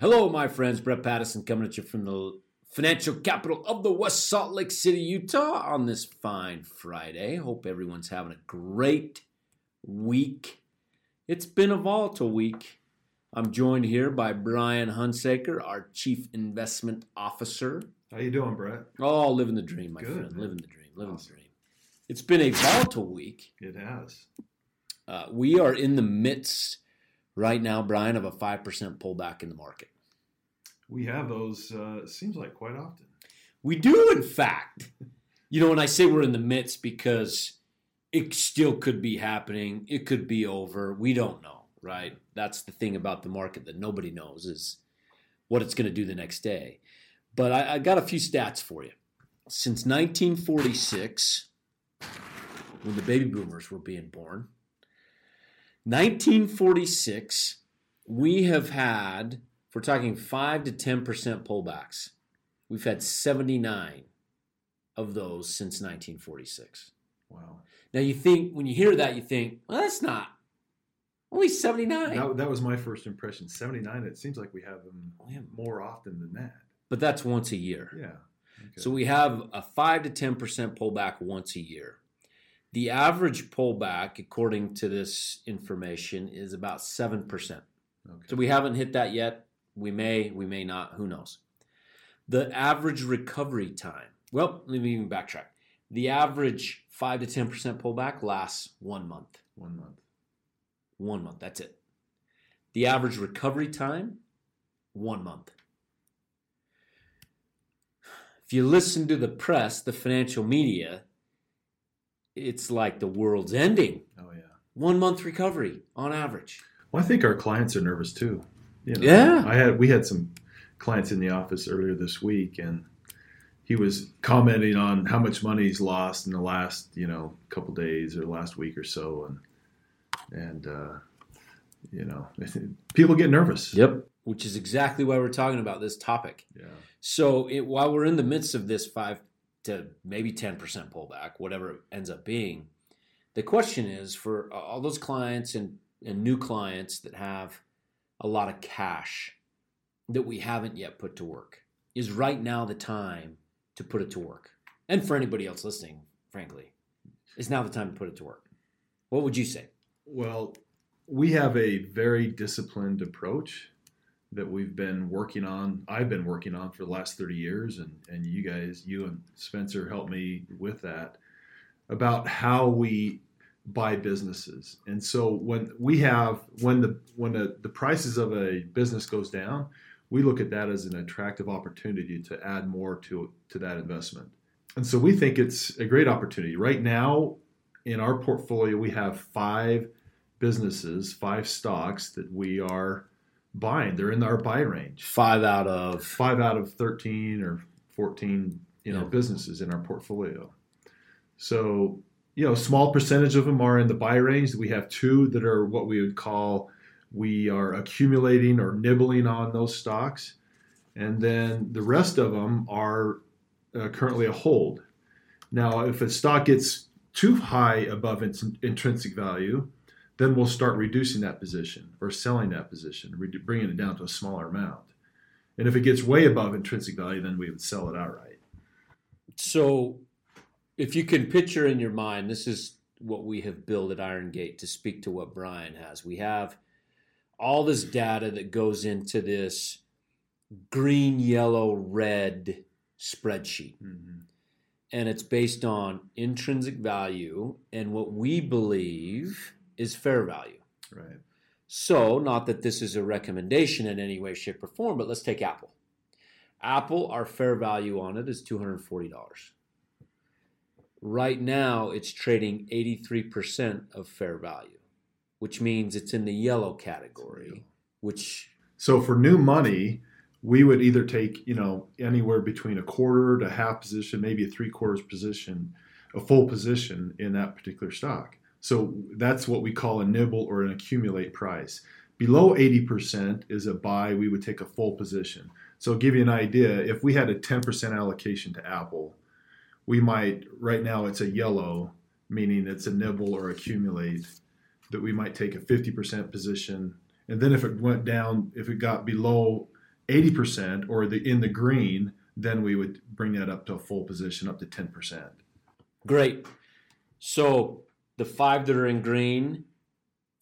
Hello, my friends. Brett Patterson coming at you from the financial capital of the West Salt Lake City, Utah, on this fine Friday. Hope everyone's having a great week. It's been a volatile week. I'm joined here by Brian Hunsaker, our Chief Investment Officer. How you doing, Brett? Oh, living the dream, my Good, friend. man. Living the dream. Living Awesome. the dream. It's been a volatile week. It has. Uh, we are in the midst right now, Brian, of a 5% pullback in the market. We have those. Uh, it seems like quite often. We do, in fact. You know, when I say we're in the midst, because it still could be happening, it could be over. We don't know, right? That's the thing about the market that nobody knows is what it's going to do the next day. But I, I got a few stats for you. Since 1946, when the baby boomers were being born, 1946, we have had, if we're talking 5 to 10% pullbacks, we've had 79 of those since 1946. Wow. Now, you think, when you hear that, you think, well, that's not only 79. That, that was my first impression. Seventy nine. It seems like we have them more often than that. But that's once a year. Yeah. Okay. So we have a 5 to 10% pullback once a year. The average pullback, according to this information, is about 7%. okay. So we haven't hit that yet. We may, we may not. Who knows? The average recovery time. Well, let me even backtrack. The average 5 to 10% pullback lasts one month. one month. One month. That's it. The average recovery time, one month. If you listen to the press, the financial media, it's like the world's ending. Oh yeah. One month recovery on average. Well, I think our clients are nervous too. You know, Yeah. I had we had some clients in the office earlier this week, and he was commenting on how much money he's lost in the last you know couple days or last week or so, and and uh, you know people get nervous. Yep. Which is exactly why we're talking about this topic. Yeah. So it, while we're in the midst of this five to maybe 10% pullback, whatever it ends up being, the question is for all those clients and, and new clients that have a lot of cash that we haven't yet put to work, is right now the time to put it to work? And for anybody else listening, frankly, is now the time to put it to work. What would you say? Well, we have a very disciplined approach that we've been working on. I've been working on for the last 30 years, and, and you guys, you and Spencer helped me with that about how we buy businesses. And so when we have when the when the, the prices of a business goes down, we look at that as an attractive opportunity to add more to to that investment. And so we think it's a great opportunity. Right now in our portfolio we have five businesses, five stocks that we are buying. They're in our buy range. Five out of Five out of 13 or 14, you know, Yeah. businesses in our portfolio. So, you know, a small percentage of them are in the buy range. We have two that are what we would call we are accumulating or nibbling on those stocks. And then the rest of them are uh, currently a hold. Now, if a stock gets too high above its intrinsic value, then we'll start reducing that position or selling that position, bringing it down to a smaller amount. And if it gets way above intrinsic value, then we would sell it outright. So, if you can picture in your mind, this is what we have built at Iron Gate to speak to what Brian has. We have all this data that goes into this green, yellow, red spreadsheet. Mm-hmm. And it's based on intrinsic value and what we believe is fair value. Right. So, not that this is a recommendation in any way, shape, or form, but let's take Apple. Apple, our fair value on it is $240. Right now, it's trading 83% of fair value, which means it's in the yellow category, which, So for new money, we would either take, you know, anywhere between a quarter to half position, maybe a three quarters position, a full position in that particular stock. So that's what we call a nibble or an accumulate price. Below 80% is a buy, we would take a full position. So I'll give you an idea. If we had a 10% allocation to Apple, we might, right now it's a yellow, meaning it's a nibble or accumulate, that we might take a 50% position. And then if it went down, if it got below 80% or the in the green, then we would bring that up to a full position up to 10%. Great. So the five that are in green,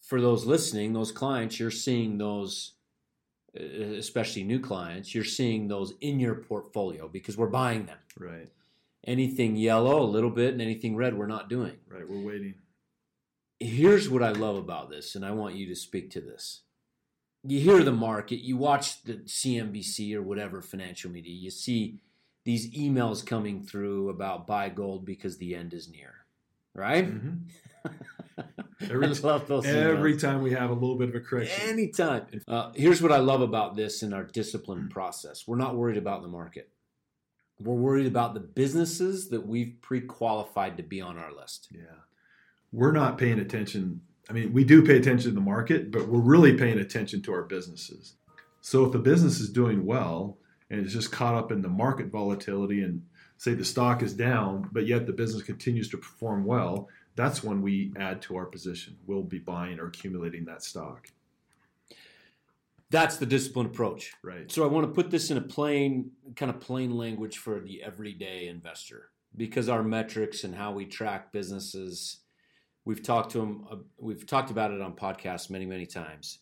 for those listening, those clients, you're seeing those, uh, especially new clients, you're seeing those in your portfolio because we're buying them. Right. Anything yellow, a little bit, and anything red, we're not doing. Right. We're waiting. Here's what I love about this, and I want you to speak to this. You hear the market, you watch the CNBC or whatever financial media, you see these emails coming through about buy gold because the end is near, right? Mm-hmm. Every, love those every emails. time we have a little bit of a correction. Anytime. Uh, here's what I love about this in our discipline process. We're not worried about the market. We're worried about the businesses that we've pre-qualified to be on our list. Yeah. We're not paying attention. I mean, we do pay attention to the market, but we're really paying attention to our businesses. So if the business is doing well and it's just caught up in the market volatility and say the stock is down, but yet the business continues to perform well, that's when we add to our position. We'll be buying or accumulating that stock. That's the disciplined approach. Right. So I want to put this in a plain, kind of plain language for the everyday investor because our metrics and how we track businesses, we've talked to them, uh, we've talked about it on podcasts many, many times.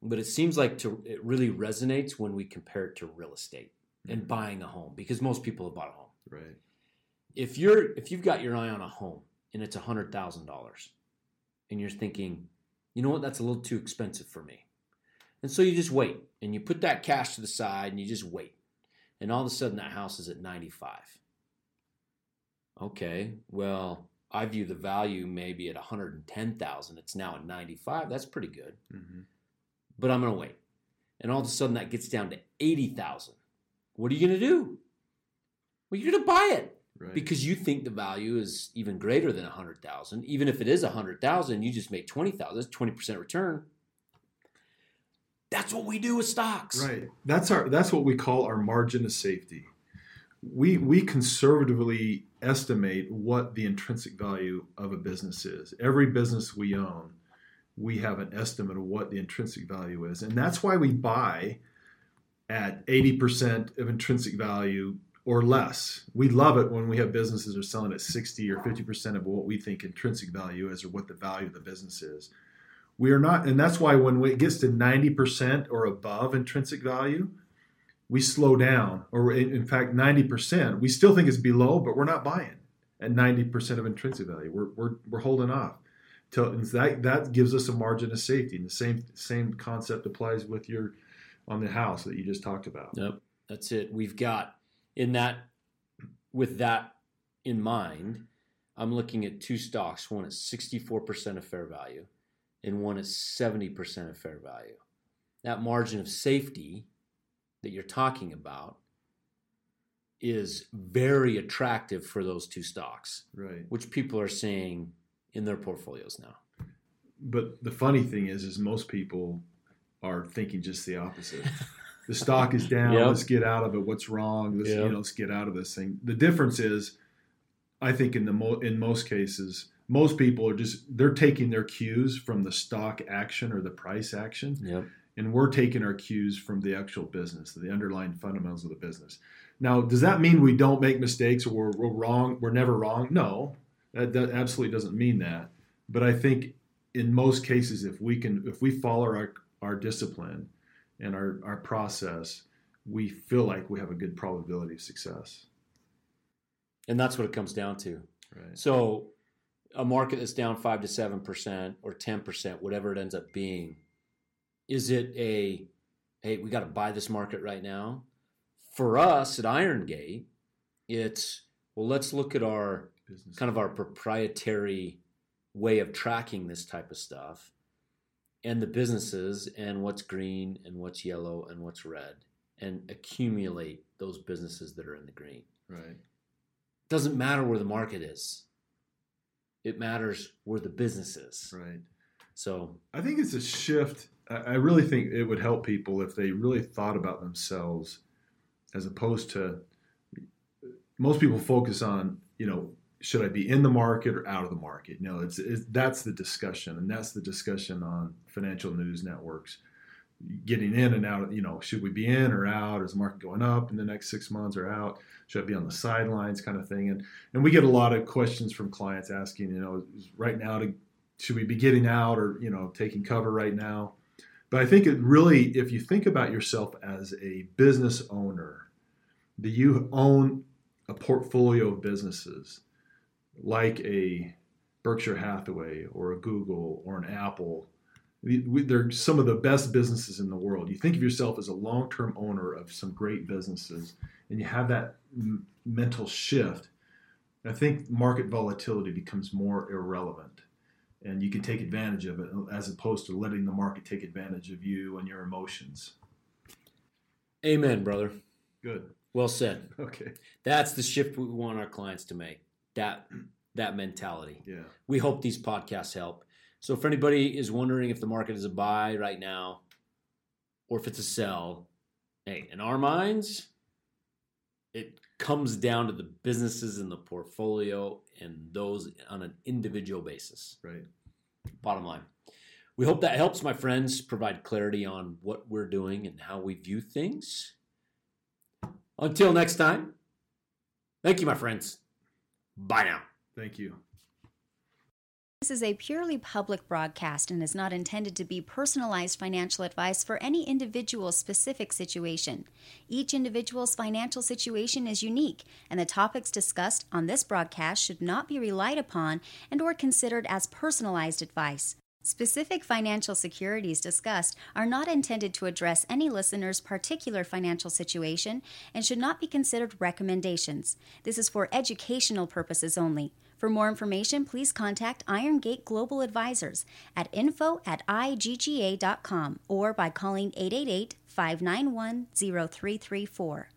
But it seems like to, it really resonates when we compare it to real estate and buying a home because most people have bought a home. Right. If you're if you've got your eye on a home and it's a hundred thousand dollars, and you're thinking, you know what, that's a little too expensive for me, and so you just wait and you put that cash to the side and you just wait, and all of a sudden that house is at ninety five. Okay, well I view the value maybe at one hundred and ten thousand. It's now at ninety five. That's pretty good, Mm-hmm. but I'm gonna wait, and all of a sudden that gets down to eighty thousand. What are you gonna do? Well, you're gonna buy it Right. because you think the value is even greater than a hundred thousand. Even if it is a hundred thousand, you just make twenty thousand. That's twenty percent return. That's what we do with stocks. Right. That's our that's what we call our margin of safety. We we conservatively estimate what the intrinsic value of a business is. Every business we own, we have an estimate of what the intrinsic value is. And that's why we buy at 80% of intrinsic value or less. We love it when we have businesses that are selling at 60 or 50% of what we think intrinsic value is or what the value of the business is. We are not, and that's why when it gets to 90% or above intrinsic value, we slow down. Or in fact, 90%, we still think it's below, but we're not buying at 90% of intrinsic value. We're, we're, we're holding off. Till, that, that gives us a margin of safety. And the same, same concept applies with your on the house that you just talked about. Yep. That's it. We've got in that with that in mind, I'm looking at two stocks. One at 64% of fair value, and one at 70% of fair value. That margin of safety that you're talking about is very attractive for those two stocks, Right. which people are seeing in their portfolios now. But the funny thing is, is most people are thinking just the opposite. the stock is down. Yep. Let's get out of it. What's wrong? Let's, Yep. you know, let's get out of this thing. The difference is, I think in the mo- in most cases, most people are just they're taking their cues from the stock action or the price action, Yep. and we're taking our cues from the actual business, the underlying fundamentals of the business. Now, does that mean we don't make mistakes or we're, we're wrong? We're never wrong? No, that, that absolutely doesn't mean that. But I think in most cases, if we can, if we follow our, our discipline and our, our process, we feel like we have a good probability of success. And that's what it comes down to. Right. So a market that's down five to seven percent or ten percent, whatever it ends up being, is it a hey, we got to buy this market right now? For us at Iron Gate, it's well, let's look at our Business. kind of our proprietary way of tracking this type of stuff and the businesses and what's green and what's yellow and what's red and accumulate those businesses that are in the green Right. doesn't matter where the market is. It matters where the business is. Right. So I think it's a shift. I I really think it would help people if they really thought about themselves as opposed to most people focus on, you know, should I be in the market or out of the market? Know, it's, it's that's the discussion, and that's the discussion on financial news networks. getting in and out. You know, should we be in or out? Is the market going up in the next six months or out? Should I be on the sidelines, kind of thing? And and we get a lot of questions from clients asking, you know, right now to should we be getting out or you know taking cover right now? But I think it really, if you think about yourself as a business owner, that you own a portfolio of businesses like a Berkshire Hathaway or a Google or an Apple. They're some of the best businesses in the world. You think of yourself as a long term owner of some great businesses, and you have that m- mental shift. I think market volatility becomes more irrelevant, and you can take advantage of it as opposed to letting the market take advantage of you and your emotions. Amen, brother. Good. Well said. Okay. That's the shift we want our clients to make. That that mentality. Yeah. We hope these podcasts help. So if anybody is wondering if the market is a buy right now or if it's a sell, hey, in our minds, it comes down to the businesses in the portfolio and those on an individual basis. Right. Bottom line. We hope that helps, my friends, provide clarity on what we're doing and how we view things. Until next time, thank you, my friends. Bye now. Thank you. This is a purely public broadcast and is not intended to be personalized financial advice for any individual's specific situation. Each individual's financial situation is unique, and the topics discussed on this broadcast should not be relied upon and or considered as personalized advice. Specific financial securities discussed are not intended to address any listener's particular financial situation and should not be considered recommendations. This is for educational purposes only. For more information, please contact Iron Gate Global Advisors at info at igga.com or by calling 888 591 0334.